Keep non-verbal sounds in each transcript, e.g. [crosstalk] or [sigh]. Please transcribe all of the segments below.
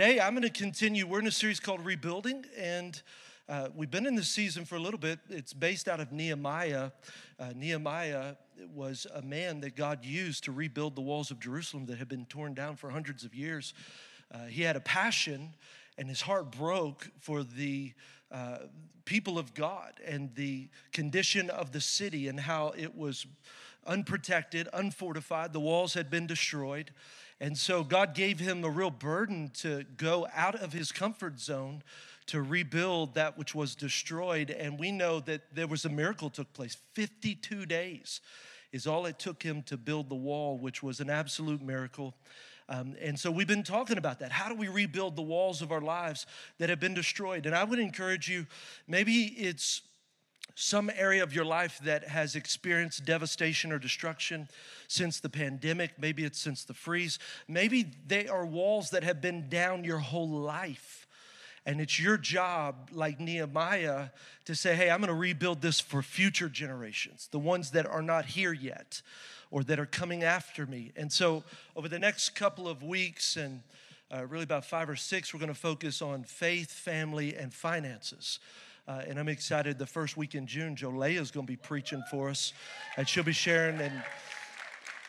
today I'm going to continue. We're in a series called Rebuilding, and uh, we've been in this season for a little bit. It's based out of Nehemiah. Uh, Nehemiah was a man that God used to rebuild the walls of Jerusalem that had been torn down for hundreds of years. Uh, he had a passion, and his heart broke for the uh, people of God and the condition of the city and how it was unprotected, unfortified. The walls had been destroyed. And so God gave him a real burden to go out of his comfort zone to rebuild that which was destroyed. And we know that there was a miracle took place. 52 days is all it took him to build the wall, which was an absolute miracle. Um, and so we've been talking about that. How do we rebuild the walls of our lives that have been destroyed? And I would encourage you, maybe it's some area of your life that has experienced devastation or destruction since the pandemic, maybe it's since the freeze, maybe they are walls that have been down your whole life. And it's your job, like Nehemiah, to say, hey, I'm gonna rebuild this for future generations, the ones that are not here yet or that are coming after me. And so, over the next couple of weeks, and uh, really about five or six, we're gonna focus on faith, family, and finances. Uh, and I'm excited. The first week in June, Jolea is going to be preaching for us, and she'll be sharing. And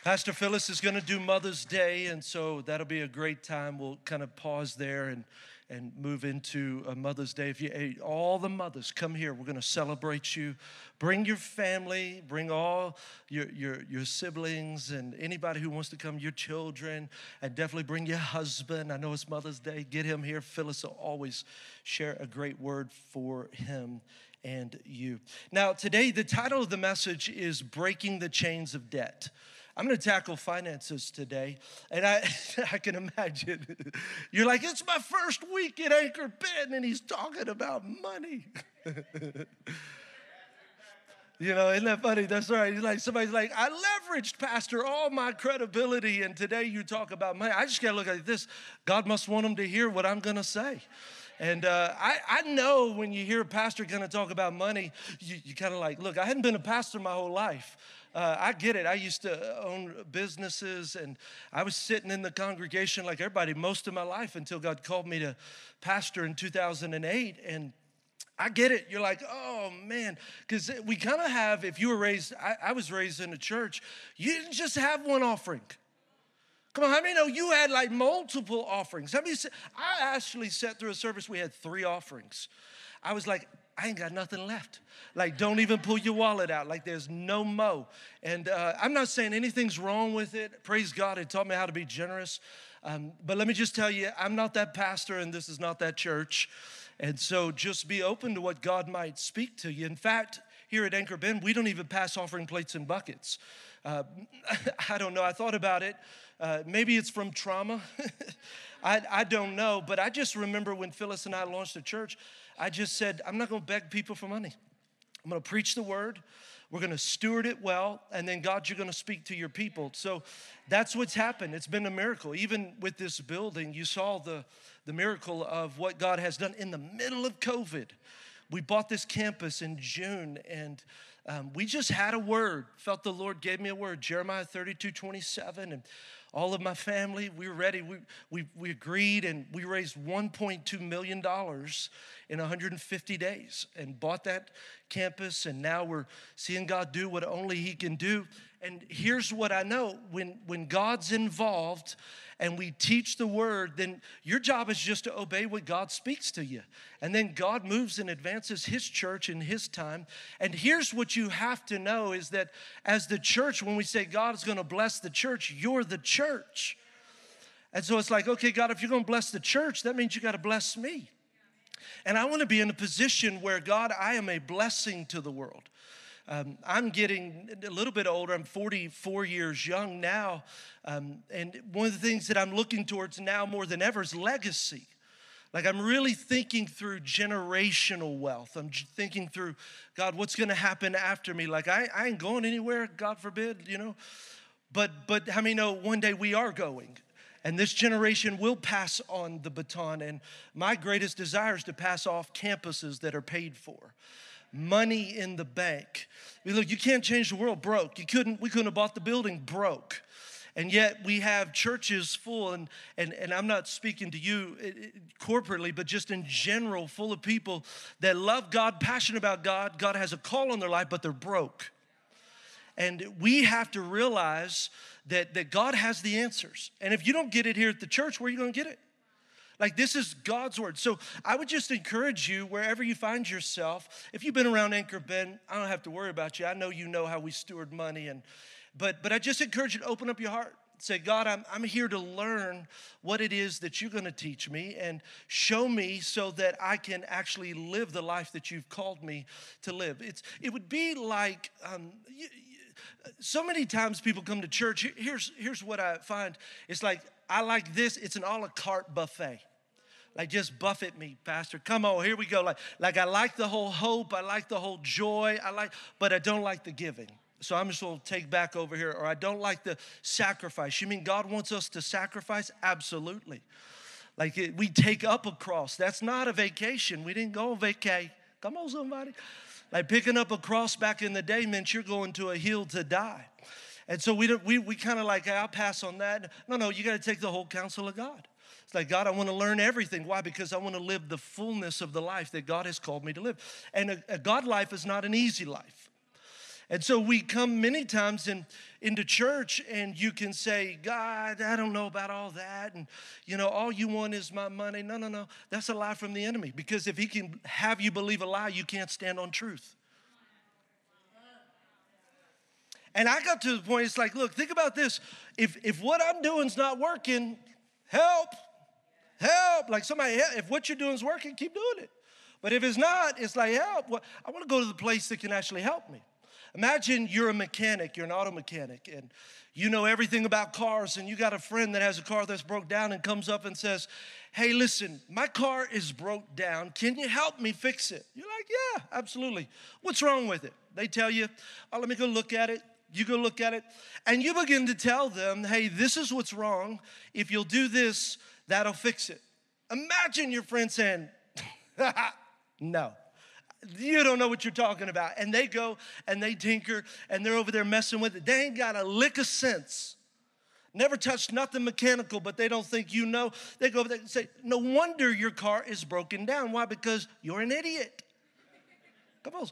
Pastor Phyllis is going to do Mother's Day, and so that'll be a great time. We'll kind of pause there and and move into a Mother's Day. If you, all the mothers, come here. We're going to celebrate you. Bring your family, bring all your, your, your siblings and anybody who wants to come, your children, and definitely bring your husband. I know it's Mother's Day. Get him here. Phyllis will always share a great word for him and you. Now, today, the title of the message is Breaking the Chains of Debt. I'm going to tackle finances today. And I, [laughs] I can imagine [laughs] you're like, it's my first week at Anchor Bend, and he's talking about money. [laughs] You know, isn't that funny? That's right. He's like, somebody's like, I leveraged, Pastor, all my credibility, and today you talk about money. I just got to look at this. God must want them to hear what I'm going to say. And uh, I, I know when you hear a pastor going to talk about money, you, you kind of like, look, I hadn't been a pastor my whole life. Uh, I get it. I used to own businesses and I was sitting in the congregation like everybody most of my life until God called me to pastor in 2008. And I get it. You're like, oh man, because we kind of have, if you were raised, I, I, was raised in a church, you didn't just have one offering. Come on, how many know you had like multiple offerings? How many, I actually sat through a service, we had three offerings. I was like, I ain't got nothing left. Like, don't even pull your wallet out. Like, there's no mo. And uh, I'm not saying anything's wrong with it. Praise God, it taught me how to be generous. Um, but let me just tell you, I'm not that pastor, and this is not that church. And so just be open to what God might speak to you. In fact, here at Anchor Bend, we don't even pass offering plates and buckets. Uh, [laughs] I don't know. I thought about it. Uh, maybe it's from trauma. [laughs] I, I don't know. But I just remember when Phyllis and I launched the church, I just said, I'm not going to beg people for money. I'm going to preach the word. We're going to steward it well, and then God, you're going to speak to your people. So that's what's happened. It's been a miracle. Even with this building, you saw the, the miracle of what God has done in the middle of COVID. We bought this campus in June, and um, we just had a word. Felt the Lord gave me a word, Jeremiah 32 27. And all of my family, we were ready. We, we, we agreed and we raised $1.2 million in 150 days and bought that campus. And now we're seeing God do what only He can do. And here's what I know when, when God's involved and we teach the word, then your job is just to obey what God speaks to you. And then God moves and advances his church in his time. And here's what you have to know is that as the church, when we say God is going to bless the church, you're the church. And so it's like, okay, God, if you're going to bless the church, that means you got to bless me. And I want to be in a position where, God, I am a blessing to the world. Um, I'm getting a little bit older. I'm 44 years young now. Um, and one of the things that I'm looking towards now more than ever is legacy. Like I'm really thinking through generational wealth. I'm thinking through, God, what's going to happen after me? Like I, I ain't going anywhere, God forbid, you know. But but how many know one day we are going? And this generation will pass on the baton. And my greatest desire is to pass off campuses that are paid for money in the bank. I mean, look, you can't change the world broke. You couldn't, we couldn't have bought the building broke. And yet we have churches full, and, and, and I'm not speaking to you eh, eh, corporately, but just in general, full of people that love God, passionate about God. God has a call on their life, but they're broke. And we have to realize that, that God has the answers. And if you don't get it here at the church, where are you going to get it? Like, this is God's word. So I would just encourage you, wherever you find yourself, if you've been around Anchor Bend, I don't have to worry about you. I know you know how we steward money. And, but, but I just encourage you to open up your heart. Say, God, I'm, I'm here to learn what it is that you're going to teach me and show me so that I can actually live the life that you've called me to live. It's, it would be like, um, you, so many times people come to church. Here's, here's what I find it's like, I like this, it's an a la carte buffet. Like, just buffet me, Pastor. Come on, here we go. Like, like I like the whole hope, I like the whole joy, I like, but I don't like the giving. So I'm just gonna take back over here, or I don't like the sacrifice. You mean God wants us to sacrifice? Absolutely. Like it, we take up a cross. That's not a vacation. We didn't go on vacay. Come on, somebody. Like picking up a cross back in the day meant you're going to a hill to die. And so we don't, we, we kind of like, I'll pass on that. No, no, you got to take the whole counsel of God. It's like, God, I want to learn everything. Why? Because I want to live the fullness of the life that God has called me to live. And a, a God life is not an easy life. And so we come many times in, into church and you can say, God, I don't know about all that. And, you know, all you want is my money. No, no, no. That's a lie from the enemy because if he can have you believe a lie, you can't stand on truth. And I got to the point, it's like, look, think about this. If, if what I'm doing is not working, help, help. Like somebody, if what you're doing is working, keep doing it. But if it's not, it's like, help. Well, I want to go to the place that can actually help me. Imagine you're a mechanic, you're an auto mechanic, and you know everything about cars, and you got a friend that has a car that's broke down and comes up and says, Hey, listen, my car is broke down. Can you help me fix it? You're like, Yeah, absolutely. What's wrong with it? They tell you, Oh, let me go look at it. You go look at it, and you begin to tell them, Hey, this is what's wrong. If you'll do this, that'll fix it. Imagine your friend saying, [laughs] No you don't know what you're talking about. And they go and they tinker and they're over there messing with it. They ain't got a lick of sense. Never touched nothing mechanical, but they don't think you know. They go over there and say, No wonder your car is broken down. Why? Because you're an idiot. Come on.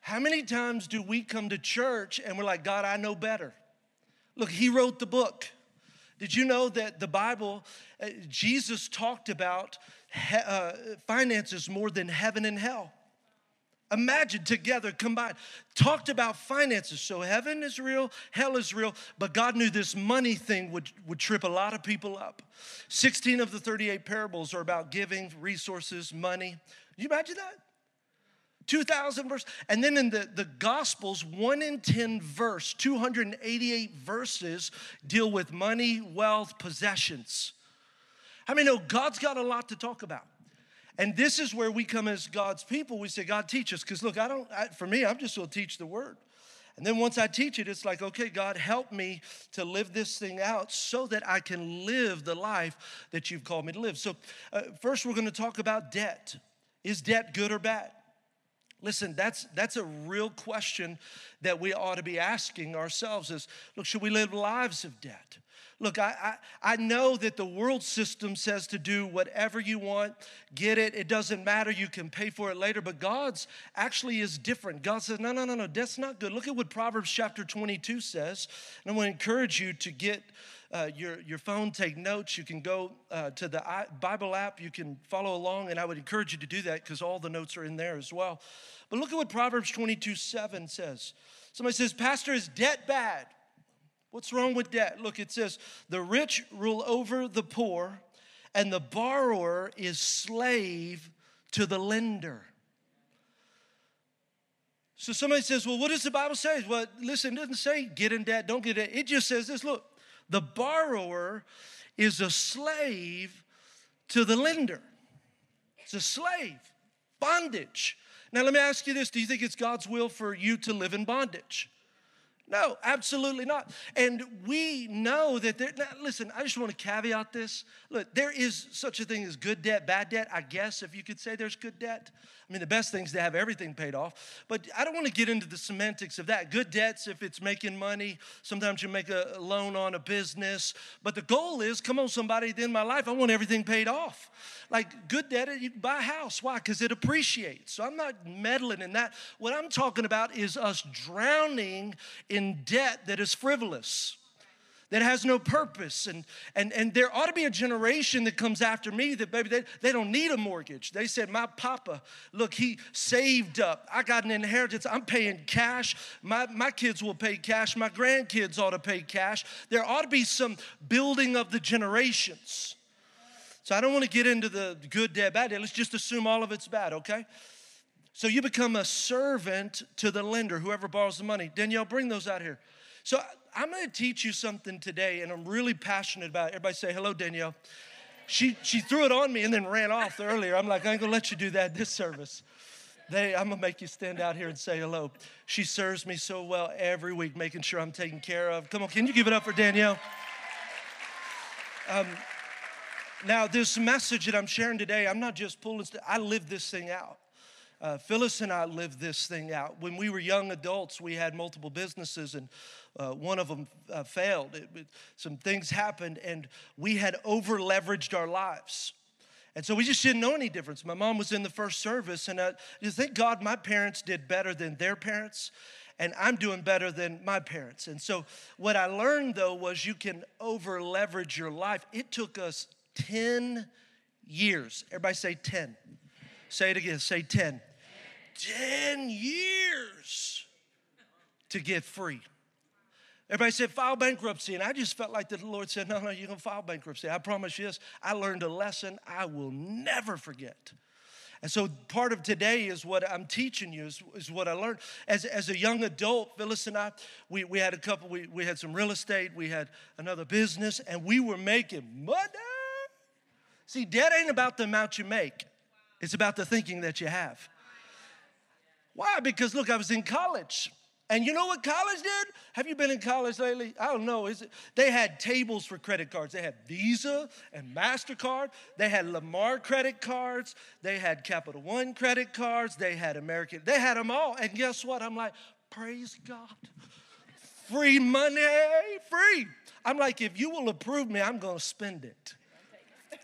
How many times do we come to church and we're like, God, I know better? Look, He wrote the book. Did you know that the Bible, uh, Jesus talked about uh, finances more than heaven and hell? Imagine together combined. Talked about finances. So heaven is real, hell is real, but God knew this money thing would, would trip a lot of people up. 16 of the 38 parables are about giving, resources, money. You imagine that? 2,000 verse. And then in the, the Gospels, 1 in 10 verse, 288 verses deal with money, wealth, possessions. How many know God's got a lot to talk about? And this is where we come as God's people. We say, God, teach us. Because look, I don't, I, for me, I'm just going to teach the word. And then once I teach it, it's like, okay, God, help me to live this thing out so that I can live the life that you've called me to live. So, uh, first, we're going to talk about debt. Is debt good or bad? Listen, that's, that's a real question that we ought to be asking ourselves is, look, should we live lives of debt? Look, I, I, I, know that the world system says to do whatever you want, get it, it doesn't matter, you can pay for it later, but God's actually is different. God says, no, no, no, no, that's not good. Look at what Proverbs chapter 22 says. And I want to encourage you to get uh, your, your phone, take notes. You can go uh, to the Bible app, you can follow along, and I would encourage you to do that because all the notes are in there as well. But look at what Proverbs 22 7 says. Somebody says, Pastor, is debt bad? What's wrong with debt? Look, it says, the rich rule over the poor, and the borrower is slave to the lender. So somebody says, well, what does the Bible say? Well, listen, it doesn't say get in debt, don't get it. It just says this look, the borrower is a slave to the lender. It's a slave, bondage. Now, let me ask you this Do you think it's God's will for you to live in bondage? No, absolutely not. And we know that there, now listen, I just want to caveat this. Look, there is such a thing as good debt, bad debt, I guess, if you could say there's good debt. I mean, the best thing is to have everything paid off. But I don't want to get into the semantics of that. Good debts, if it's making money, sometimes you make a loan on a business. But the goal is come on, somebody, at the end of my life, I want everything paid off. Like good debt, you buy a house. Why? Because it appreciates. So I'm not meddling in that. What I'm talking about is us drowning in debt that is frivolous that has no purpose. And, and, and there ought to be a generation that comes after me that, baby, they, they don't need a mortgage. They said, My papa, look, he saved up. I got an inheritance. I'm paying cash. My, my kids will pay cash. My grandkids ought to pay cash. There ought to be some building of the generations. So I don't want to get into the good, dead, bad. Let's just assume all of it's bad, okay? So you become a servant to the lender, whoever borrows the money. Danielle, bring those out here. So I'm gonna teach you something today, and I'm really passionate about it. Everybody say hello, Danielle. She, she threw it on me and then ran off earlier. I'm like, I ain't gonna let you do that this service. They, I'm gonna make you stand out here and say hello. She serves me so well every week, making sure I'm taken care of. Come on, can you give it up for Danielle? Um, now, this message that I'm sharing today, I'm not just pulling, st- I live this thing out. Uh, Phyllis and I lived this thing out. When we were young adults, we had multiple businesses, and uh, one of them uh, failed. It, it, some things happened, and we had over leveraged our lives. And so we just didn't know any difference. My mom was in the first service, and I just thank God my parents did better than their parents, and I'm doing better than my parents. And so what I learned though was you can over leverage your life. It took us 10 years. Everybody say 10. Say it again, say 10. 10 years to get free. Everybody said, file bankruptcy. And I just felt like the Lord said, no, no, going to file bankruptcy. I promise you this. I learned a lesson I will never forget. And so part of today is what I'm teaching you, is, is what I learned. As, as a young adult, Phyllis and I, we, we had a couple, we, we had some real estate, we had another business, and we were making money. See, debt ain't about the amount you make, it's about the thinking that you have. Why? Because look, I was in college. And you know what college did? Have you been in college lately? I don't know. Is it, they had tables for credit cards. They had Visa and MasterCard. They had Lamar credit cards. They had Capital One credit cards. They had American. They had them all. And guess what? I'm like, praise God. Free money, free. I'm like, if you will approve me, I'm going to spend it.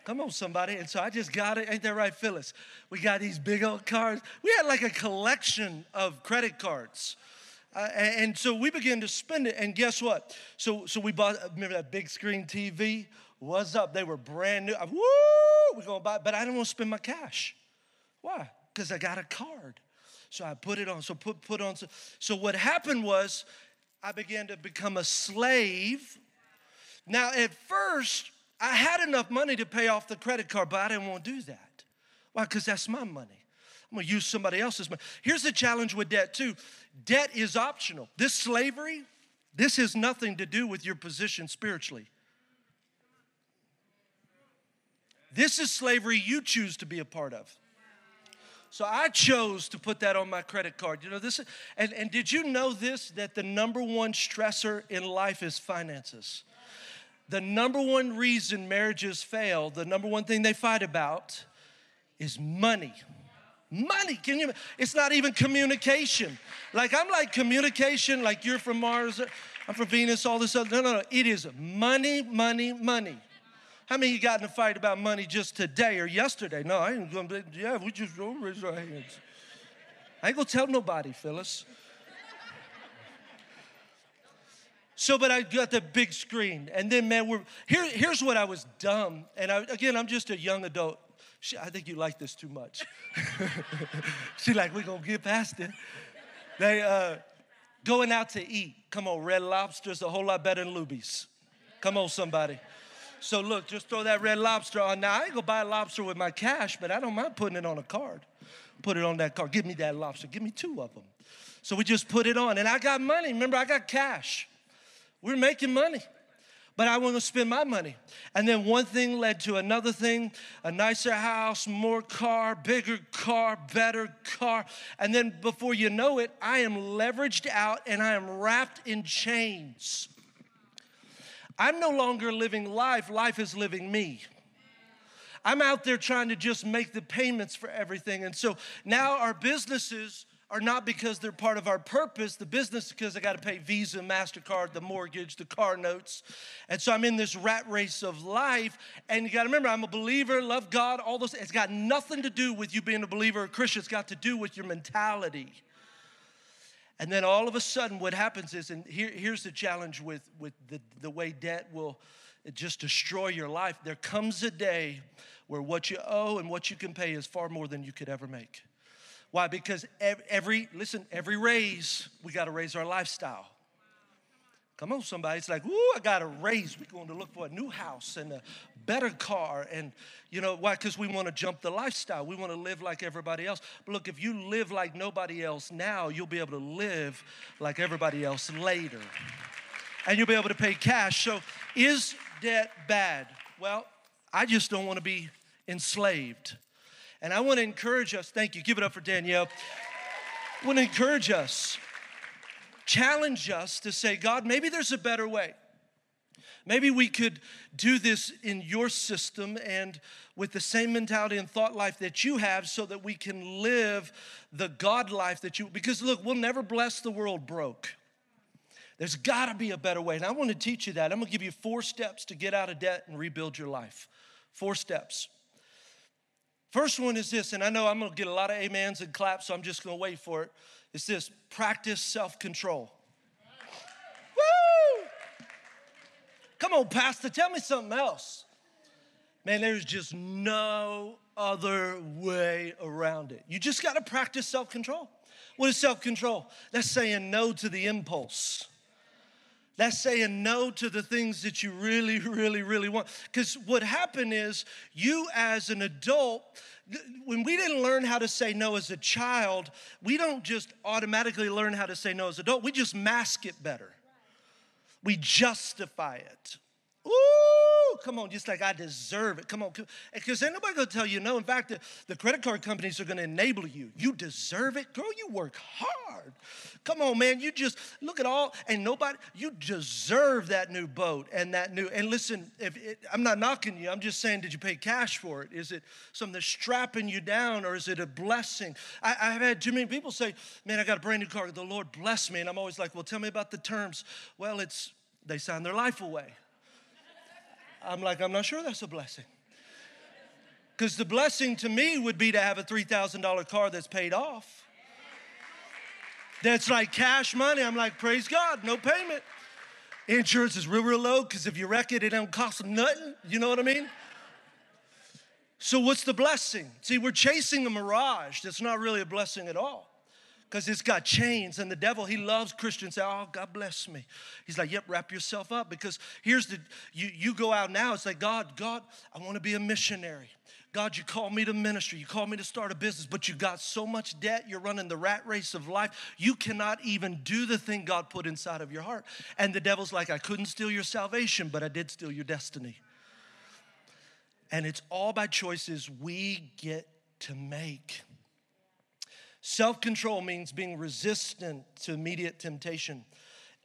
Come on, somebody. And so I just got it. Ain't that right, Phyllis? We got these big old cards. We had like a collection of credit cards. Uh, and, so we began to spend it. And guess what? So, so we bought, remember that big screen TV? What's up? They were brand new. Woo! We're going to buy, but I didn't want to spend my cash. Why? Because I got a card. So I put it on. So put, put on. So, so what happened was I began to become a slave. Now, at first, I had enough money to pay off the credit card, but I didn't want to do that. Why? Because that's my money. I'm gonna use somebody else's money. Here's the challenge with debt, too debt is optional. This slavery, this has nothing to do with your position spiritually. This is slavery you choose to be a part of. So I chose to put that on my credit card. You know this, and, and did you know this that the number one stressor in life is finances? the number one reason marriages fail, the number one thing they fight about is money. Money, can you? It's not even communication. Like I'm like communication, like you're from Mars, I'm from Venus, all this other. No, no, no. It is money, money, money. How many you got in a fight about money just today or yesterday? No, I ain't gonna. Yeah, we just don't raise our hands. I ain't gonna tell nobody, Phyllis. So, but I got the big screen, and then man, we're here. Here's what I was dumb, and I, again, I'm just a young adult. She, I think you like this too much. [laughs] she like, we gonna get past it. They uh, going out to eat. Come on, Red Lobster's a whole lot better than Luby's. Come on, somebody. So look, just throw that red lobster on. Now I ain't gonna buy a lobster with my cash, but I don't mind putting it on a card. Put it on that card. Give me that lobster. Give me two of them. So we just put it on, and I got money. Remember, I got cash. We're making money. But I want to spend my money. And then one thing led to another thing a nicer house, more car, bigger car, better car. And then before you know it, I am leveraged out and I am wrapped in chains. I'm no longer living life, life is living me. I'm out there trying to just make the payments for everything. And so now our businesses are not because they're part of our purpose. The business because I got to pay Visa, MasterCard, the mortgage, the car notes. And so I'm in this rat race of life. And you got to remember, I'm a believer, love God, all those. It's got nothing to do with you being a believer or a Christian. It's got to do with your mentality. And then all of a sudden, what happens is, and here, here's the challenge with, with the, the way debt will just destroy your life. There comes a day where what you owe and what you can pay is far more than you could ever make. Why? Because every, listen, every raise, we got to raise our lifestyle. Come on, somebody. It's like, ooh, I got a raise. We're going to look for a new house and a better car. And you know why? Because we want to jump the lifestyle. We want to live like everybody else. But look, if you live like nobody else now, you'll be able to live like everybody else later. And you'll be able to pay cash. So, is debt bad? Well, I just don't want to be enslaved. And I want to encourage us, thank you, give it up for Danielle. I want to encourage us, challenge us to say, God, maybe there's a better way. Maybe we could do this in your system and with the same mentality and thought life that you have so that we can live the God life that you, because look, we'll never bless the world broke. There's got to be a better way. And I want to teach you that. I'm going to give you four steps to get out of debt and rebuild your life. Four steps. First one is this, and I know I'm gonna get a lot of amens and claps, so I'm just gonna wait for it. It's this practice self control. Woo! Come on, Pastor, tell me something else. Man, there's just no other way around it. You just gotta practice self control. What is self control? That's saying no to the impulse. That's saying no to the things that you really, really, really want. Because what happened is, you as an adult, when we didn't learn how to say no as a child, we don't just automatically learn how to say no as an adult, we just mask it better. We justify it. Ooh, come on, just like I deserve it. Come on, because ain't nobody gonna tell you no. In fact, the, the credit card companies are gonna enable you. You deserve it, girl. You work hard. Come on, man. You just look at all, and nobody. You deserve that new boat and that new. And listen, if it, I'm not knocking you, I'm just saying, did you pay cash for it? Is it something that's strapping you down, or is it a blessing? I, I've had too many people say, "Man, I got a brand new car. The Lord bless me," and I'm always like, "Well, tell me about the terms." Well, it's they sign their life away. I'm like, I'm not sure that's a blessing. Because the blessing to me would be to have a $3,000 car that's paid off. That's like cash money. I'm like, praise God, no payment. Insurance is real, real low because if you wreck it, it don't cost them nothing. You know what I mean? So, what's the blessing? See, we're chasing a mirage that's not really a blessing at all because it's got chains. And the devil, he loves Christians. Say, oh, God bless me. He's like, yep, wrap yourself up because here's the, you, you go out now, it's like, God, God, I want to be a missionary. God, you called me to ministry. You called me to start a business, but you got so much debt. You're running the rat race of life. You cannot even do the thing God put inside of your heart. And the devil's like, I couldn't steal your salvation, but I did steal your destiny. And it's all by choices we get to make. Self control means being resistant to immediate temptation,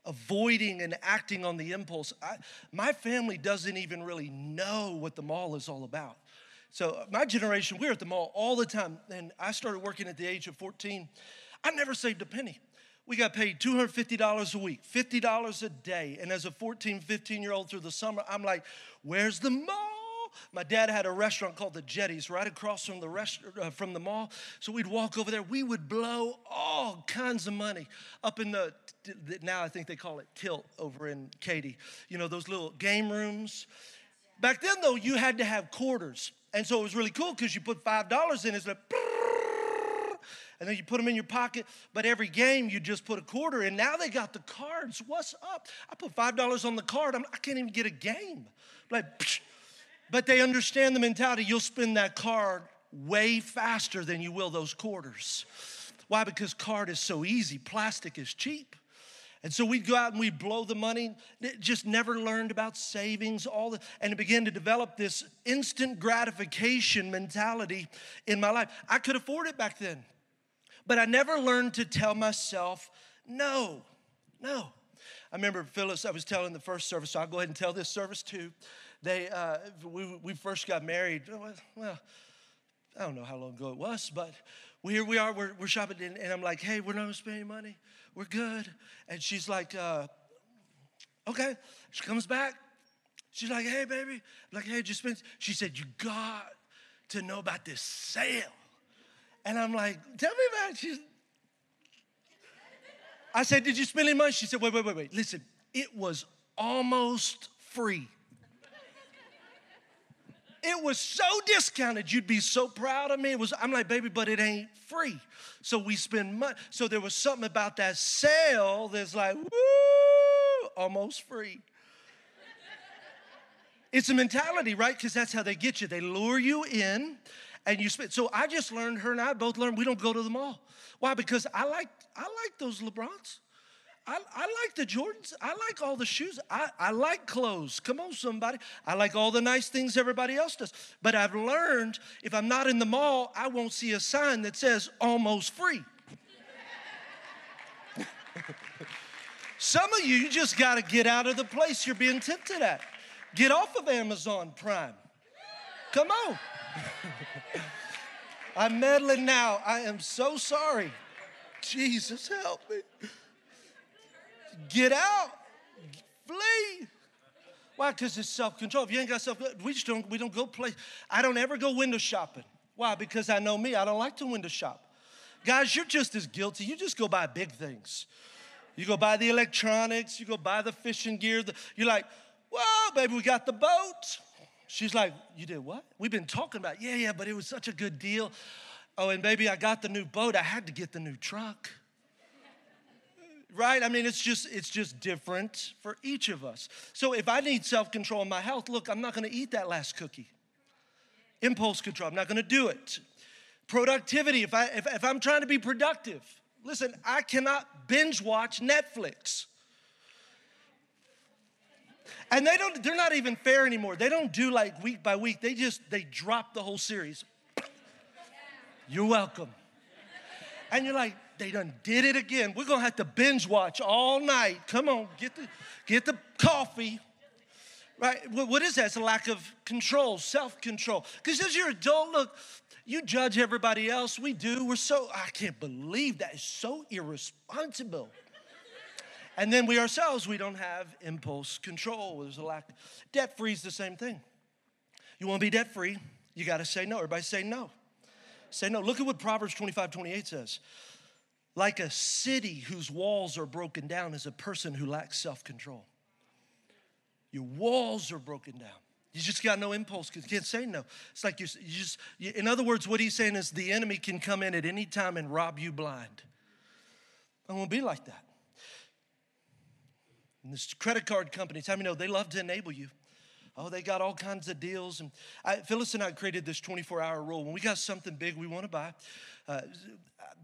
avoiding and acting on the impulse. I, my family doesn't even really know what the mall is all about. So, my generation, we were at the mall all the time. And I started working at the age of 14. I never saved a penny. We got paid $250 a week, $50 a day. And as a 14, 15 year old through the summer, I'm like, where's the mall? My dad had a restaurant called the Jetties right across from the rest, uh, from the mall. So we'd walk over there. We would blow all kinds of money up in the now I think they call it tilt over in Katy. You know those little game rooms. Back then though, you had to have quarters, and so it was really cool because you put five dollars in. It's like. And then you put them in your pocket, but every game you just put a quarter in. Now they got the cards. What's up? I put five dollars on the card. I'm, I can not even get a game. Like, psh, but they understand the mentality you'll spend that card way faster than you will those quarters. Why? Because card is so easy, plastic is cheap. And so we'd go out and we'd blow the money, just never learned about savings, all the, and it began to develop this instant gratification mentality in my life. I could afford it back then, but I never learned to tell myself no, no. I remember Phyllis, I was telling the first service, so I'll go ahead and tell this service too. They, uh, we, we first got married, well, I don't know how long ago it was, but here we are, we're, we're shopping, and, and I'm like, hey, we're not gonna spend any money. We're good. And she's like, uh, okay. She comes back. She's like, hey, baby. I'm like, hey, just spend. She said, you got to know about this sale. And I'm like, tell me about it. She's, I said, did you spend any money? She said, wait, wait, wait, wait. Listen, it was almost free. It was so discounted, you'd be so proud of me. It was, I'm like, baby, but it ain't free. So we spend money. So there was something about that sale that's like, woo, almost free. It's a mentality, right? Because that's how they get you. They lure you in and you spend. So I just learned, her and I both learned we don't go to the mall. Why? Because I like I like those LeBrons. I, I like the Jordans. I like all the shoes. I, I like clothes. Come on, somebody. I like all the nice things everybody else does. But I've learned if I'm not in the mall, I won't see a sign that says almost free. [laughs] Some of you, you just got to get out of the place you're being tempted at. Get off of Amazon Prime. Come on. [laughs] I'm meddling now. I am so sorry. Jesus, help me. Get out. Flee. Why? Because it's self-control. If you ain't got self, we just don't. We don't go play. I don't ever go window shopping. Why? Because I know me. I don't like to window shop. Guys, you're just as guilty. You just go buy big things. You go buy the electronics. You go buy the fishing gear. You're like, whoa, baby, we got the boat. She's like, you did what? We've been talking about. Yeah, yeah, but it was such a good deal. Oh, and baby, I got the new boat. I had to get the new truck right? I mean, it's just it's just different for each of us. So if I need self-control in my health, look, I'm not going to eat that last cookie. Impulse control, I'm not going to do it. Productivity, if I if, if I'm trying to be productive, listen, I cannot binge watch Netflix. And they don't they're not even fair anymore. They don't do like week by week. They just they drop the whole series. [coughs] You're welcome. And you're like, they done did it again. We're gonna have to binge watch all night. Come on, get the get the coffee. Right? What is that? It's a lack of control, self-control. Because as you're adult, look, you judge everybody else. We do. We're so, I can't believe that is so irresponsible. And then we ourselves, we don't have impulse control. There's a lack. Debt free is the same thing. You want to be debt free, you got to say no. Everybody say no. Say no. Look at what Proverbs 25, 28 says. Like a city whose walls are broken down is a person who lacks self control. Your walls are broken down. You just got no impulse you can't say no. It's like you, you just, you, in other words, what he's saying is the enemy can come in at any time and rob you blind. I won't be like that. And this credit card companies, how many know they love to enable you? Oh, they got all kinds of deals. And I, Phyllis and I created this 24 hour rule. When we got something big we want to buy, uh,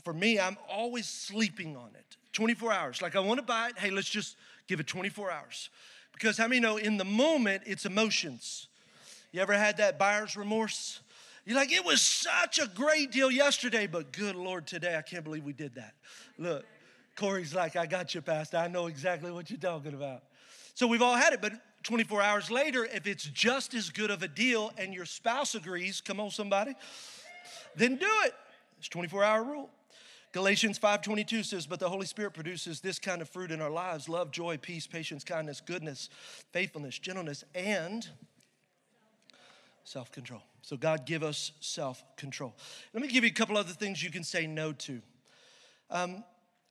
for me, I'm always sleeping on it. 24 hours. Like I want to buy it. Hey, let's just give it 24 hours. Because how many know in the moment it's emotions? You ever had that buyer's remorse? You're like, it was such a great deal yesterday, but good Lord, today I can't believe we did that. Look, Corey's like, I got you, Pastor. I know exactly what you're talking about. So we've all had it, but 24 hours later, if it's just as good of a deal and your spouse agrees, come on, somebody, then do it. It's 24 hour rule. Galatians 5:22 says, "But the Holy Spirit produces this kind of fruit in our lives: love, joy, peace, patience, kindness, goodness, faithfulness, gentleness, and self-control." So God give us self-control. Let me give you a couple other things you can say no to. Um,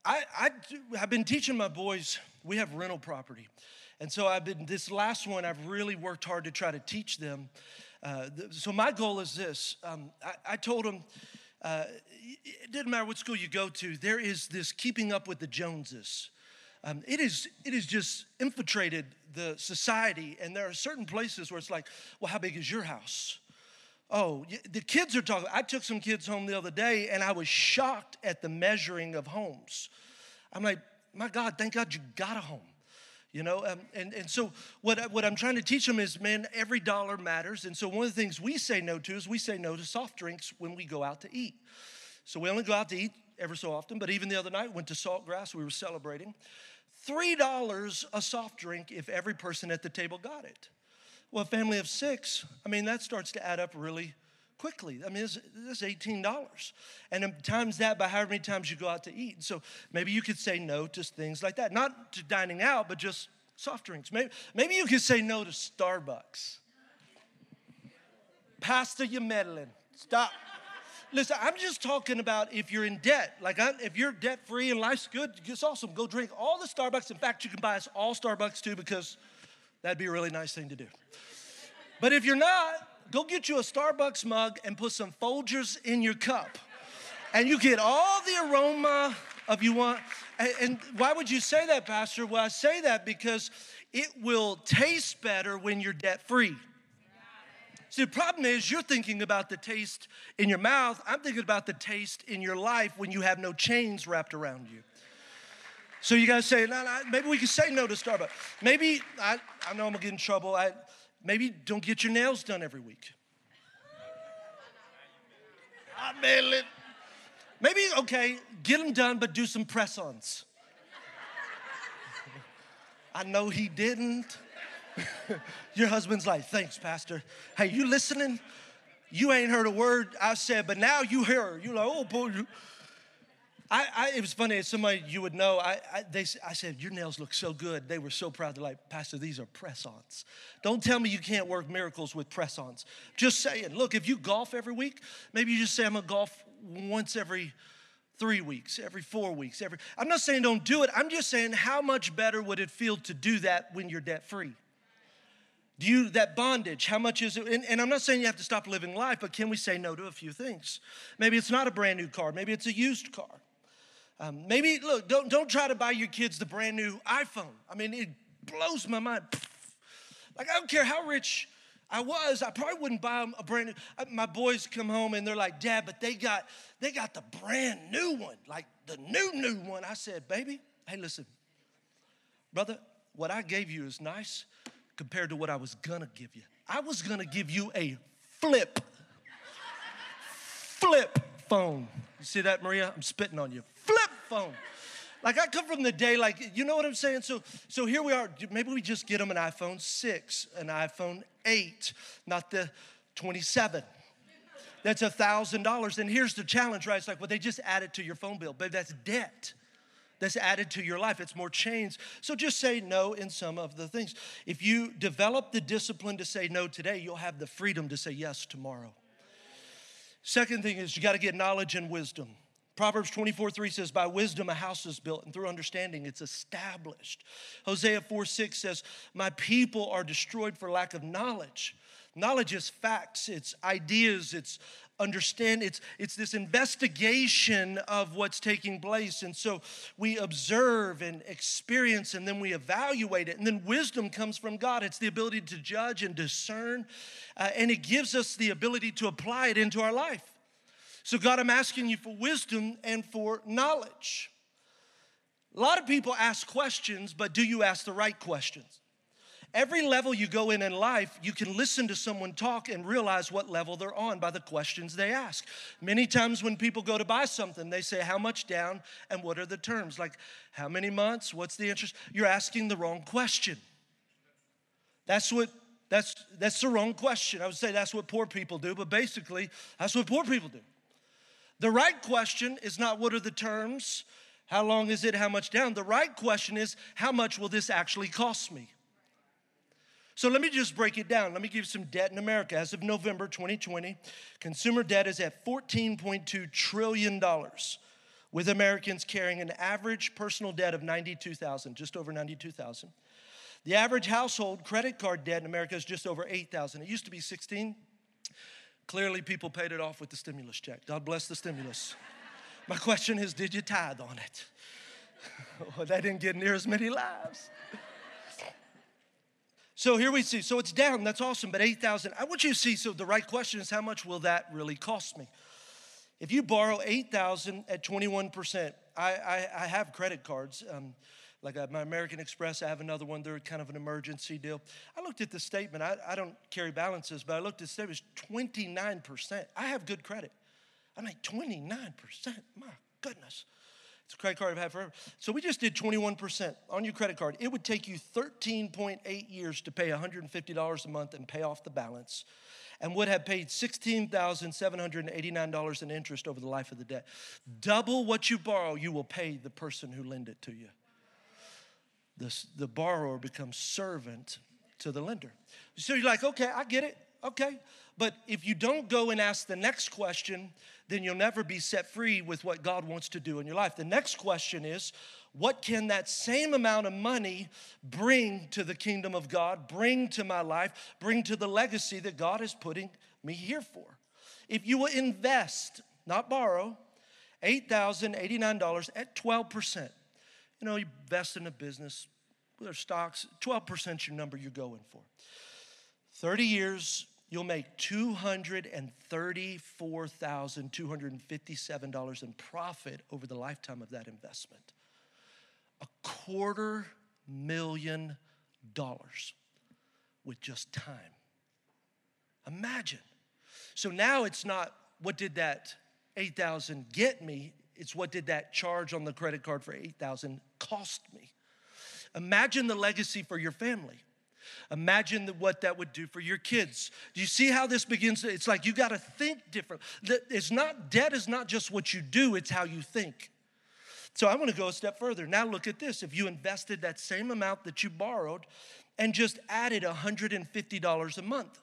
I, I have been teaching my boys. We have rental property, and so I've been this last one. I've really worked hard to try to teach them. Uh, so my goal is this. Um, I, I told them uh, it doesn't matter what school you go to, there is this keeping up with the Joneses. Um, it, is, it has just infiltrated the society, and there are certain places where it's like, well, how big is your house? Oh, the kids are talking. I took some kids home the other day, and I was shocked at the measuring of homes. I'm like, my God, thank God you got a home. You know, um, and, and so what, what I'm trying to teach them is, man, every dollar matters. And so one of the things we say no to is we say no to soft drinks when we go out to eat. So we only go out to eat ever so often, but even the other night, went to Saltgrass, we were celebrating. $3 a soft drink if every person at the table got it. Well, family of six, I mean, that starts to add up really quickly. I mean, it's, $18. And times that by however many times you go out to eat. So maybe you could say no to things like that. Not to dining out, but just soft drinks. Maybe, maybe you could say no to Starbucks. Pastor, you're meddling. Stop. Listen, I'm just talking about if you're in debt. Like, I'm, if you're debt free and life's good, it's awesome. Go drink all the Starbucks. In fact, you can buy us all Starbucks too because that'd be a really nice thing to do. But if you're not, go get you a Starbucks mug and put some Folgers in your cup. And you get all the aroma of you want. And, why would you say that, Pastor? Well, I say that because it will taste better when you're debt free. See, the problem is you're thinking about the taste in your mouth. I'm thinking about the taste in your life when you have no chains wrapped around you. So you guys say, maybe we can say no to Starbucks. Maybe, I, I know I'm gonna get in trouble. I, maybe don't get your nails done every week. I mean, maybe, okay, get them done, but do some press ons. I know he didn't. [laughs] Your husband's like, thanks, Pastor. Hey, you listening? You ain't heard a word I said, but now you hear. You're like, oh, boy. I, I, it was funny, as somebody you would know, I, I, they, I said, Your nails look so good. They were so proud. They're like, Pastor, these are press ons. Don't tell me you can't work miracles with press ons. Just saying, look, if you golf every week, maybe you just say, I'm going to golf once every three weeks, every four weeks. Every, I'm not saying don't do it. I'm just saying, how much better would it feel to do that when you're debt free? Do you, that bondage, how much is it? And, and, I'm not saying you have to stop living life, but can we say no to a few things? Maybe it's not a brand new car, maybe it's a used car. Um, maybe, look, don't, don't try to buy your kids the brand new iPhone. I mean, it blows my mind. Like, I don't care how rich I was, I probably wouldn't buy them a brand new. Uh, my boys come home and they're like, Dad, but they got, they got the brand new one, like the new, new one. I said, Baby, hey, listen, brother, what I gave you is nice compared to what I was gonna give you. I was gonna give you a flip, flip phone. You see that, Maria? I'm spitting on you. Flip phone. Like I come from the day, like you know what I'm saying. So, so here we are. Maybe we just get them an iPhone six, an iPhone eight, not the 27. That's a thousand dollars. And here's the challenge, right? It's like, well, they just added to your phone bill, but that's debt that's added to your life. It's more chains. So just say no in some of the things. If you develop the discipline to say no today, you'll have the freedom to say yes tomorrow. Second thing is you got to get knowledge and wisdom. Proverbs 24, 3 says, By wisdom a house is built, and through understanding it's established. Hosea 4, 6 says, My people are destroyed for lack of knowledge. Knowledge is facts, it's ideas, it's understand it's it's this investigation of what's taking place and so we observe and experience and then we evaluate it and then wisdom comes from god it's the ability to judge and discern uh, and it gives us the ability to apply it into our life so god i'm asking you for wisdom and for knowledge a lot of people ask questions but do you ask the right questions Every level you go in in life, you can listen to someone talk and realize what level they're on by the questions they ask. Many times when people go to buy something, they say, How much down and what are the terms? Like, how many months? What's the interest? You're asking the wrong question. That's what that's that's the wrong question. I would say that's what poor people do, but basically, that's what poor people do. The right question is not what are the terms, how long is it, how much down. The right question is how much will this actually cost me? So let me just break it down. Let me give you some debt in America. As of November 2020, consumer debt is at $14.2 trillion, with Americans carrying an average personal debt of 92,000, just over 92,000. The average household credit card debt in America is just over 8,000. It used to be 16. Clearly, people paid it off with the stimulus check. God bless the stimulus. My question is, did you tithe on it? [laughs] well, that didn't get near as many lives. So here we see, so it's down, that's awesome, but 8,000. I want you to see, so the right question is how much will that really cost me? If you borrow 8,000 at 21%, I, I, I have credit cards. Um, like uh, my American Express, I have another one. They're kind of an emergency deal. I looked at the statement. I, I don't carry balances, but I looked at the statement. It's 29%. I have good credit. I'm like, 29%? My goodness. It's a credit card I've had forever. So we just did 21% on your credit card. It would take you 13.8 years to pay $150 a month and pay off the balance and would have paid $16,789 in interest over the life of the debt. Double what you borrow, you will pay the person who lent it to you. The, the borrower becomes servant to the lender. So you're like, okay, I get it. Okay. But if you don't go and ask the next question, then you'll never be set free with what God wants to do in your life. The next question is what can that same amount of money bring to the kingdom of God, bring to my life, bring to the legacy that God is putting me here for? If you will invest, not borrow, $8,089 at 12%. You know, you invest in a business, their stocks, 12% is your number you're going for. 30 years, you'll make $234,257 in profit over the lifetime of that investment. A quarter million dollars with just time. Imagine. So now it's not what did that 8,000 get me, it's what did that charge on the credit card for 8,000 cost me. Imagine the legacy for your family. Imagine what that would do for your kids. Do you see how this begins? It's like you got to think different. It's not debt is not just what you do, it's how you think. So I want to go a step further. Now look at this. If you invested that same amount that you borrowed and just added $150 a month,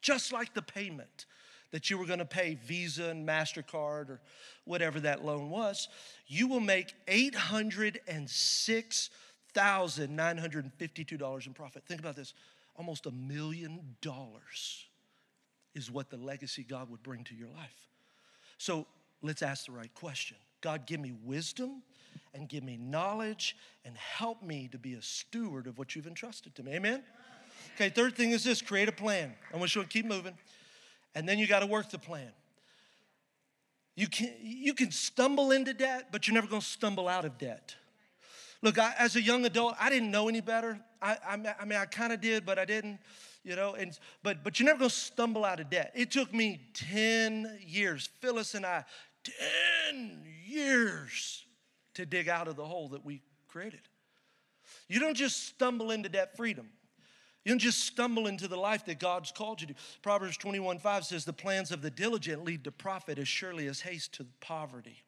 just like the payment that you were going to pay Visa and MasterCard or whatever that loan was, you will make 806 $1,952 in profit. Think about this almost a million dollars is what the legacy God would bring to your life. So let's ask the right question God, give me wisdom and give me knowledge and help me to be a steward of what you've entrusted to me. Amen? Okay, third thing is this create a plan. I want you to keep moving. And then you got to work the plan. You can, you can stumble into debt, but you're never going to stumble out of debt. Look, I, as a young adult, I didn't know any better. I, I, I mean, I kind of did, but I didn't, you know. And but but you're never gonna stumble out of debt. It took me ten years, Phyllis and I, ten years to dig out of the hole that we created. You don't just stumble into debt freedom. You don't just stumble into the life that God's called you to. Proverbs 21 5 says, The plans of the diligent lead to profit as surely as haste to poverty.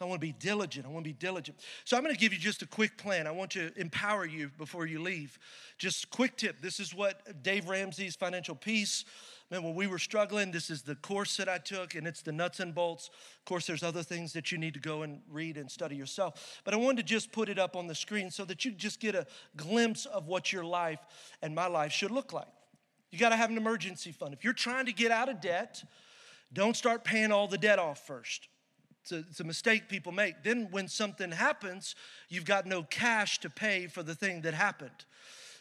I want to be diligent. I want to be diligent. So I'm going to give you just a quick plan. I want to empower you before you leave. Just quick tip. This is what Dave Ramsey's Financial Peace. Man, when we were struggling, this is the course that I took, and it's the nuts and bolts. Of course, there's other things that you need to go and read and study yourself. But I wanted to just put it up on the screen so that you just get a glimpse of what your life and my life should look like. You got to have an emergency fund. If you're trying to get out of debt, don't start paying all the debt off first. It's a, it's a, mistake people make. Then, when something happens, you've got no cash to pay for the thing that happened.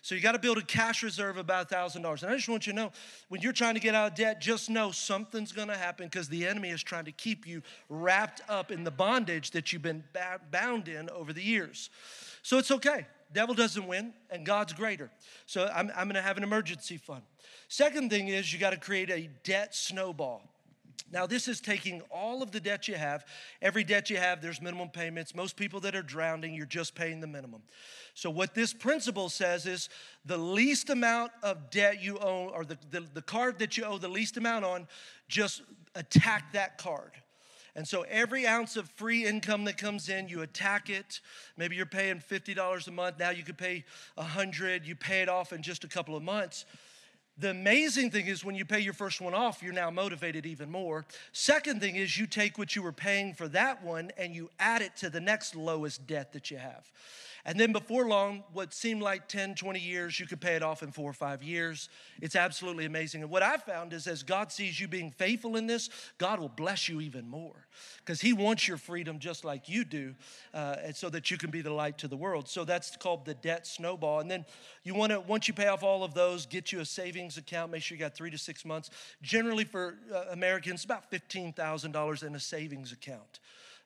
So, you got to build a cash reserve of about $1,000. And I just want you to know when you're trying to get out of debt, just know something's going to happen because the enemy is trying to keep you wrapped up in the bondage that you've been bound in over the years. So, it's okay. Devil doesn't win, and God's greater. So, I'm, I'm going to have an emergency fund. Second thing is you got to create a debt snowball. Now, this is taking all of the debt you have. Every debt you have, there's minimum payments. Most people that are drowning, you're just paying the minimum. So, what this principle says is the least amount of debt you owe, or the, the, the card that you owe the least amount on, just attack that card. And so every ounce of free income that comes in, you attack it. Maybe you're paying $50 a month. Now you could pay 100. You pay it off in just a couple of months. The amazing thing is when you pay your first one off, you're now motivated even more. Second thing is you take what you were paying for that one and you add it to the next lowest debt that you have. And then before long, what seemed like 10, 20 years, you could pay it off in four or five years. It's absolutely amazing. And what I found is as God sees you being faithful in this, God will bless you even more because He wants your freedom just like you do, uh, and so that you can be the light to the world. So that's called the debt snowball. And then you want to, once you pay off all of those, get you a savings account. Make sure you got three to six months. Generally, for uh, Americans, about $15,000 in a savings account.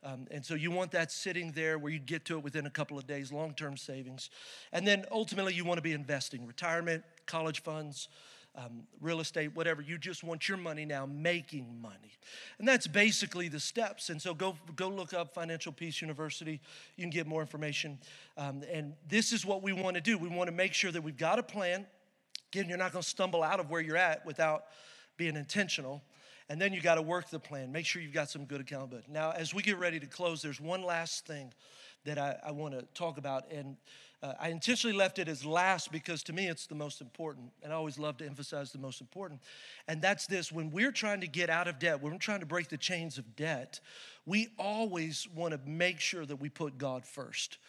Um, and so you want that sitting there where you get to it within a couple of days, long term savings. And then ultimately, you want to be investing retirement, college funds, um, real estate, whatever. You just want your money now making money. And that's basically the steps. And so go, go look up Financial Peace University. You can get more information. Um, and this is what we want to do. We want to make sure that we've got a plan. Again, you're not going to stumble out of where you're at without being intentional. And then you got to work the plan. Make sure you've got some good accountability. Now, as we get ready to close, there's one last thing that I, I want to talk about. And uh, I intentionally left it as last because to me it's the most important. And I always love to emphasize the most important. And that's this when we're trying to get out of debt, when we're trying to break the chains of debt, we always want to make sure that we put God first.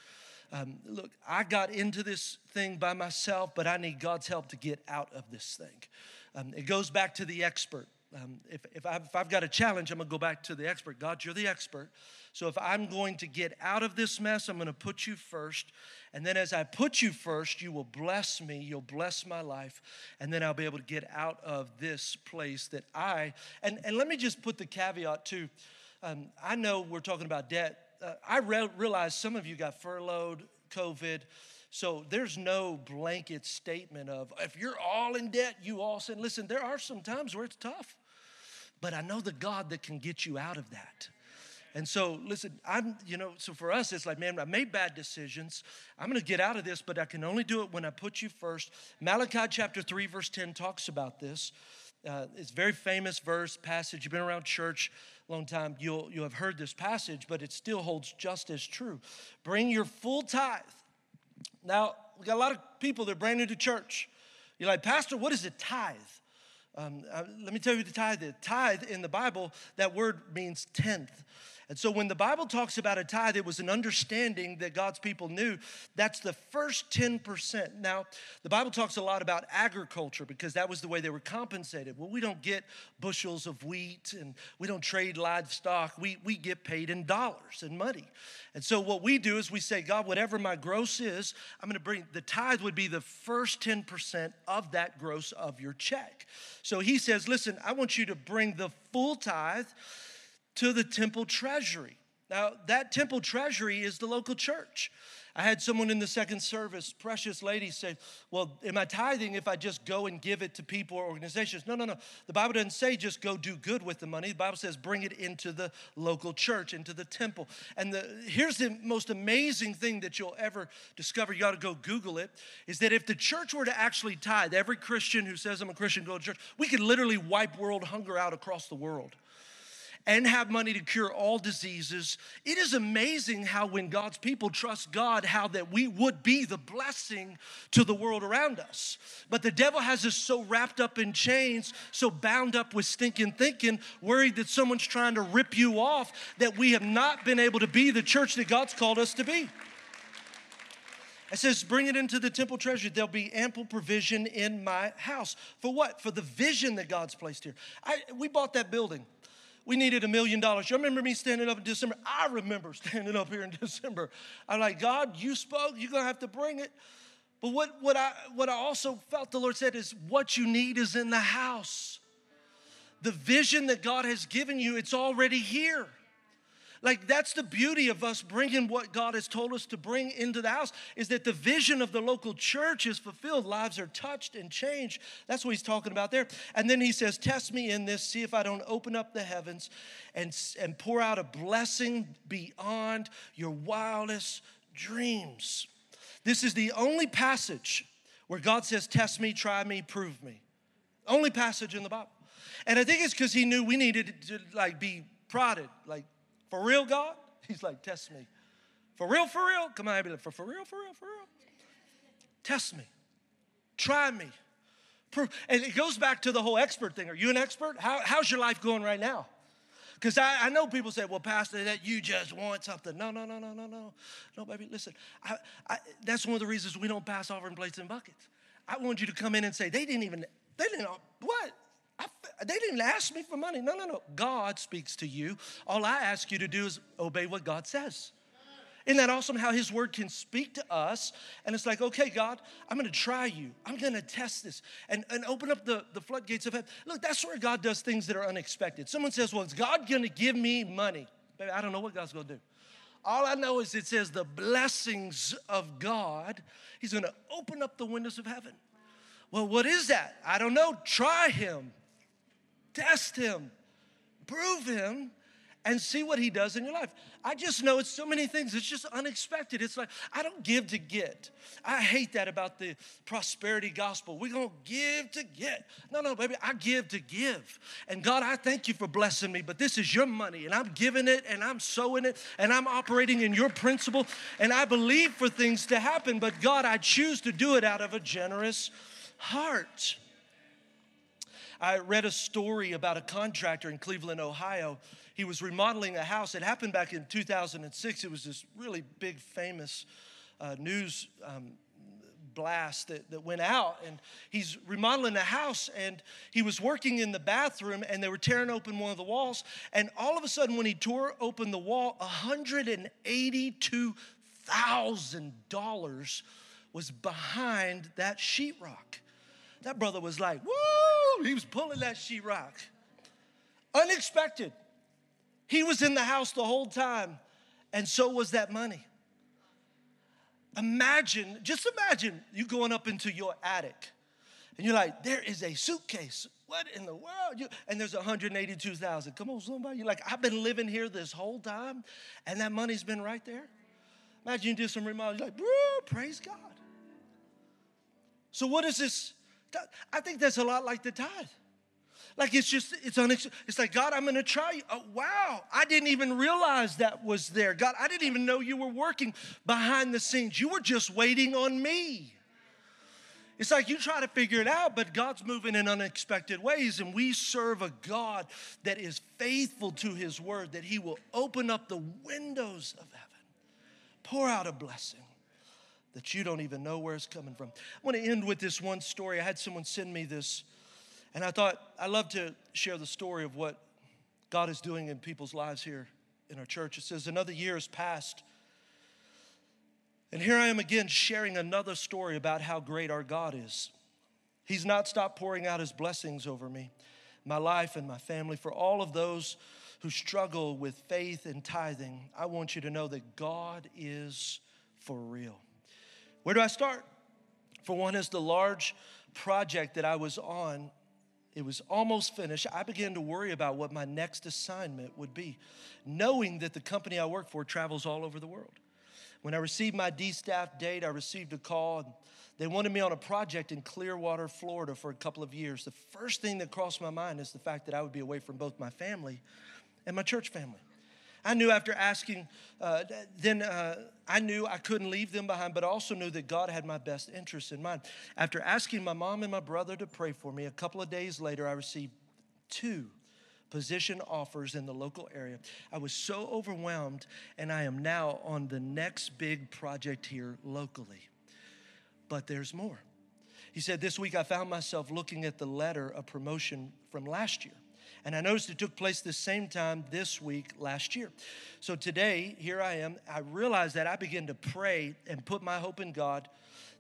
Um, look, I got into this thing by myself, but I need God's help to get out of this thing. Um, it goes back to the expert. Um, if, if, I've, if I've got a challenge, I'm going to go back to the expert. God, you're the expert. So if I'm going to get out of this mess, I'm going to put you first. And then as I put you first, you will bless me, you'll bless my life, and then I'll be able to get out of this place that I, and, and let me just put the caveat too. Um, I know we're talking about debt. Uh, I re- realize some of you got furloughed, COVID. So there's no blanket statement of if you're all in debt, you all sin. Listen, there are some times where it's tough, but I know the God that can get you out of that. And so, listen, I'm, you know, so for us, it's like, man, I made bad decisions. I'm going to get out of this, but I can only do it when I put you first. Malachi chapter 3, verse 10 talks about this. Uh, it's very famous verse, passage. You've been around church a long time, you'll, you'll have heard this passage, but it still holds just as true. Bring your full tithe. Now, we got a lot of people that are brand new to church. You're like, Pastor, what is a tithe? Um, uh, let me tell you the tithe. The tithe in the Bible, that word means tenth. And so when the Bible talks about a tithe, it was an understanding that God's people knew that's the first 10%. Now, the Bible talks a lot about agriculture because that was the way they were compensated. Well, we don't get bushels of wheat and we don't trade livestock. We, we get paid in dollars and money. And so what we do is we say, God, whatever my gross is, I'm going to bring the tithe would be the first 10% of that gross of your check. So he says, listen, I want you to bring the full tithe to the temple treasury. Now, that temple treasury is the local church. I had someone in the second service, precious lady, say, Well, am I tithing if I just go and give it to people or organizations? No, no, no. The Bible doesn't say just go do good with the money. The Bible says bring it into the local church, into the temple. And the, here's the most amazing thing that you'll ever discover. You got to go Google it. Is that if the church were to actually tithe, every Christian who says I'm a Christian go to church, we could literally wipe world hunger out across the world and have money to cure all diseases. It is amazing how when God's people trust God, how that we would be the blessing to the world around us. But the devil has us so wrapped up in chains, so bound up with stinking thinking, worried that someone's trying to rip you off, that we have not been able to be the church that God's called us to be. It says, bring it into the temple treasury. There'll be ample provision in my house. For what? For the vision that God's placed here. I, we bought that building we needed a million dollars. You remember me standing up in December? I remember [laughs] standing up here in December. I'm like, God, you spoke, you're gonna have to bring it. But what, what, I, what I also felt the Lord said is, what you need is in the house. The vision that God has given you, it's already here. Like that's the beauty of us bringing what God has told us to bring into the house is that the vision of the local church is fulfilled. Lives are touched and changed. That's what he's talking about there. And then he says, Test me in this, see if I don't open up the heavens and, and pour out a blessing beyond your wildest dreams. This is the only passage where God says, Test me, try me, prove me. Only passage in the Bible. And I think it's because he knew we needed to like be prodded, like for real, God? [laughs] He's like, Test me. For real, for real? Come on, be like, for, for real, for real, for real? Test me. Try me. Prove. And it goes back to the whole expert thing. Are you an expert? How, how's your life going right now? Because I, I, know people say, well, Pastor, that you just want something. No, no, no, no, no, no. No, baby, listen. I, I, that's one of the reasons we don't pass offering plates and buckets. I want you to come in and say, they didn't even, they didn't, what? They didn't ask me for money. No, no, no. God speaks to you. All I ask you to do is obey what God says. Isn't that awesome how His Word can speak to us? And it's like, okay, God, I'm gonna try you. I'm gonna test this and, and open up the, the floodgates of heaven. Look, that's where God does things that are unexpected. Someone says, well, is God gonna give me money? Baby, I don't know what God's gonna do. All I know is it says the blessings of God, He's gonna open up the windows of heaven. Well, what is that? I don't know. Try Him, test Him, prove Him, and see what he does in your life. I just know it's so many things. It's just unexpected. It's like, I don't give to get. I hate that about the prosperity gospel. We're going to give to get. No, no, baby, I give to give. And God, I thank you for blessing me, but this is your money, and I'm giving it, and I'm sowing it, and I'm operating in your principle, and I believe for things to happen, but God, I choose to do it out of a generous heart. I read a story about a contractor in Cleveland, Ohio he was remodeling a house. It happened back in 2006. It was this really big, famous uh, news um, blast that, that went out. And he's remodeling a house, and he was working in the bathroom, and they were tearing open one of the walls. And all of a sudden, when he tore open the wall, $182,000 was behind that sheetrock. That brother was like, woo! He was pulling that sheetrock. Unexpected. He was in the house the whole time, and so was that money. Imagine, just imagine you going up into your attic and you're like, there is a suitcase. What in the world? You, and there's 182,000. Come on, somebody. You're like, I've been living here this whole time, and that money's been right there. Imagine you do some remodeling. You're like, praise God. So what is this? I think that's a lot like the tithe. Like it's just, it's unex- It's like, God, I'm gonna try you. Oh, wow, I didn't even realize that was there. God, I didn't even know you were working behind the scenes. You were just waiting on me. It's like you try to figure it out, but God's moving in unexpected ways, and we serve a God that is faithful to His word, that He will open up the windows of heaven, pour out a blessing that you don't even know where it's coming from. I want to end with this one story. I had someone send me this and I thought I love to share the story of what God is doing in people's lives here in our church. It says, Another year has passed. And here I am again sharing another story about how great our God is. He's not stopped pouring out his blessings over me, my life, and my family. For all of those who struggle with faith and tithing, I want you to know that God is for real. Where do I start? For one, is the large project that I was on it was almost finished. I began to worry about what my next assignment would be, knowing that the company I work for travels all over the world. When I received my D staff date, I received a call. and They wanted me on a project in Clearwater, Florida for a couple of years. The first thing that crossed my mind is the fact that I would be away from both my family and my church family. I knew after asking, uh, then uh, I knew I couldn't leave them behind, but I also knew that God had my best interests in mind. After asking my mom and my brother to pray for me, a couple of days later, I received two position offers in the local area. I was so overwhelmed, and I am now on the next big project here locally. But there's more. He said, This week I found myself looking at the letter of promotion from last year. And I noticed it took place the same time this week last year. So today, here I am. I realized that I began to pray and put my hope in God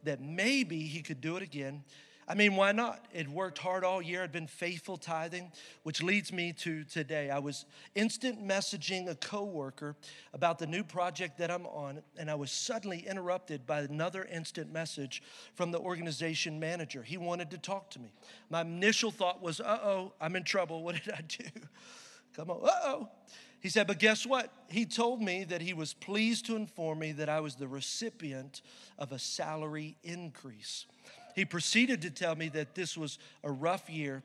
that maybe He could do it again I mean, why not? It worked hard all year. I'd been faithful tithing, which leads me to today. I was instant messaging a coworker about the new project that I'm on, and I was suddenly interrupted by another instant message from the organization manager. He wanted to talk to me. My initial thought was, uh oh, I'm in trouble. What did I do? [laughs] Come on, uh oh. He said, but guess what? He told me that he was pleased to inform me that I was the recipient of a salary increase. He proceeded to tell me that this was a rough year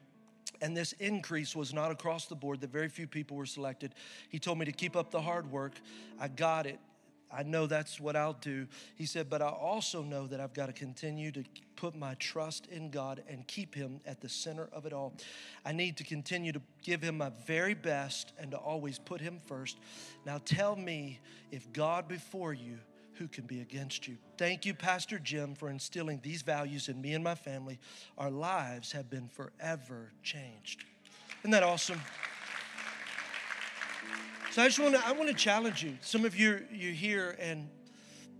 and this increase was not across the board, that very few people were selected. He told me to keep up the hard work. I got it. I know that's what I'll do. He said, but I also know that I've got to continue to put my trust in God and keep Him at the center of it all. I need to continue to give Him my very best and to always put Him first. Now tell me if God before you who can be against you? Thank you, Pastor Jim, for instilling these values in me and my family. Our lives have been forever changed. Isn't that awesome? So I just want to I want to challenge you. Some of you you're here and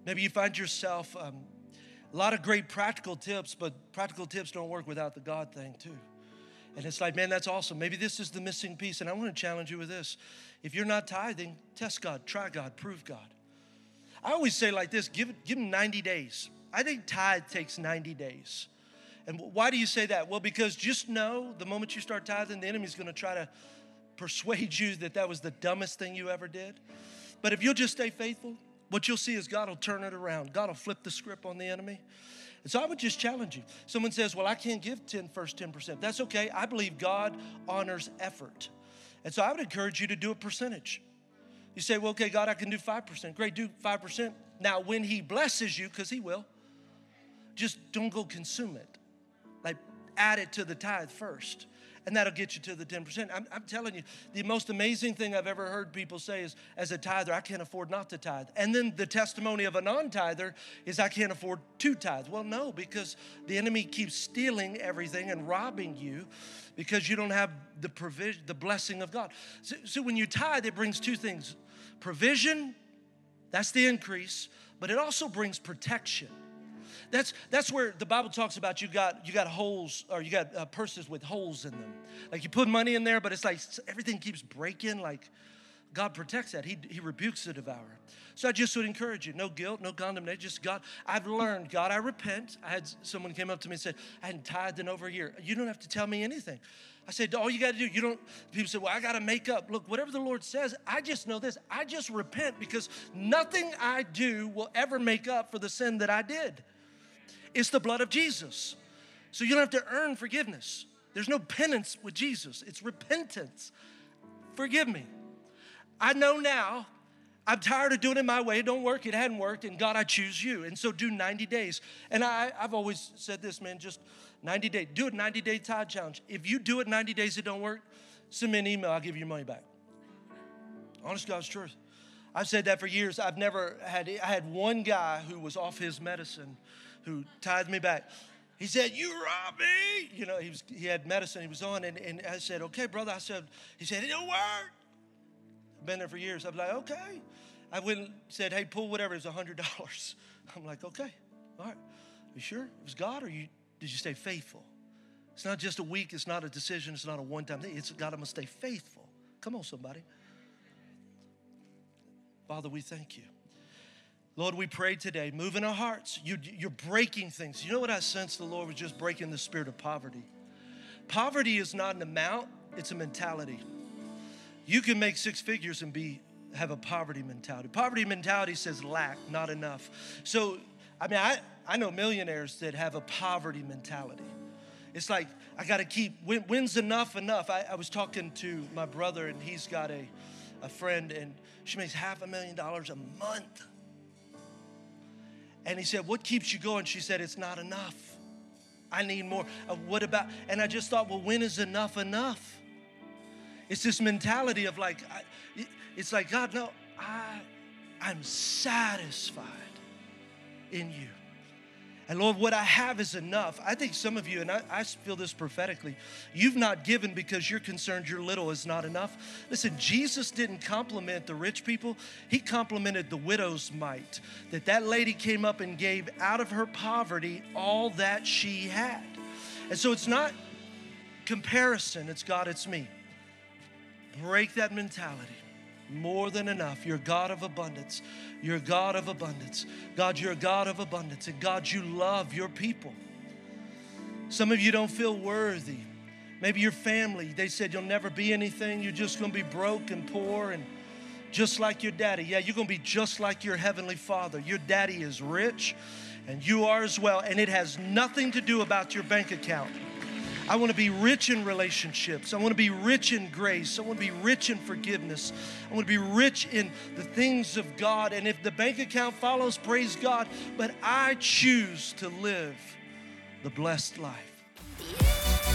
maybe you find yourself um, a lot of great practical tips, but practical tips don't work without the God thing too. And it's like, man, that's awesome. Maybe this is the missing piece. And I want to challenge you with this. If you're not tithing, test God, try God, prove God. I always say like this give, give them 90 days. I think tithe takes 90 days. And why do you say that? Well, because just know the moment you start tithing, the enemy's going to try to persuade you that that was the dumbest thing you ever did. But if you'll just stay faithful, what you'll see is God will turn it around. God will flip the script on the enemy. And so I would just challenge you. Someone says, Well, I can't give 10 first 10%. That's okay. I believe God honors effort. And so I would encourage you to do a percentage. You say, Well, okay, God, I can do 5%. Great, do 5%. Now, when He blesses you, because He will, just don't go consume it. Like, add it to the tithe first and that'll get you to the 10%. I'm, I'm, telling you, the most amazing thing I've ever heard people say is, as a tither, I can't afford not to tithe. And then the testimony of a non tither is, I can't afford to tithe. Well, no, because the enemy keeps stealing everything and robbing you because you don't have the provision, the blessing of God. So, so when you tithe, it brings two things provision, that's the increase, but it also brings protection. That's, that's where the Bible talks about you got, you got holes or you got uh, purses with holes in them. Like you put money in there, but it's like everything keeps breaking. Like God protects that. He, he rebukes the devourer. So I just would encourage you no guilt, no condemnation, just God. I've learned, God, I repent. I had someone came up to me and said, I hadn't tithed in over a year. You don't have to tell me anything. I said, all you got to do, you don't, people say, well, I got to make up. Look, whatever the Lord says, I just know this. I just repent because nothing I do will ever make up for the sin that I did. It's the blood of Jesus. So you don't have to earn forgiveness. There's no penance with Jesus, it's repentance. Forgive me. I know now. I'm tired of doing it my way. It don't work. It hadn't worked. And God, I choose you. And so do 90 days. And I, I've always said this, man, just 90 days. Do a 90 day tithe challenge. If you do it 90 days, it don't work, send me an email. I'll give you your money back. Honest God's truth. I've said that for years. I've never had, I had one guy who was off his medicine who tied me back. He said, You robbed me. You know, he, was, he had medicine he was on. And, and I said, Okay, brother. I said, He said, It don't work. I've been there for years. I was like, Okay. I went and said, Hey, pull whatever. It was $100. I'm like, Okay. All right. You sure? It was God or you, did you stay faithful? It's not just a week. It's not a decision. It's not a one time thing. It's God, I'm to stay faithful. Come on, somebody. Father, we thank you. Lord, we pray today, move in our hearts. You, you're breaking things. You know what I sense the Lord was just breaking the spirit of poverty? Poverty is not an amount, it's a mentality. You can make six figures and be have a poverty mentality. Poverty mentality says lack, not enough. So, I mean, I, I know millionaires that have a poverty mentality. It's like, I got to keep, when, when's enough enough? I, I was talking to my brother, and he's got a, a friend, and she makes half a million dollars a month. And he said, What keeps you going? She said, It's not enough. I need more. Uh, what about? And I just thought, Well, when is enough enough? It's this mentality of like, I, it's like, God, no, I, I'm satisfied in you. And Lord, what I have is enough. I think some of you, and I, I, feel this prophetically, you've not given because you're concerned your little is not enough. Listen, Jesus didn't compliment the rich people, He complimented the widow's mite. That that lady came up and gave out of her poverty all that she had. And so it's not comparison, it's God, it's me. Break that mentality more than enough. You're God of abundance. You're God of abundance. God, you're God of abundance. And God, you love your people. Some of you don't feel worthy. Maybe your family, they said you'll never be anything. You're just going to be broke and poor and just like your daddy. Yeah, you're going to be just like your heavenly father. Your daddy is rich and you are as well. And it has nothing to do about your bank account. I want to be rich in relationships. I want to be rich in grace. I want to be rich in forgiveness. I want to be rich in the things of God. And if the bank account follows, praise God. But I choose to live the blessed life.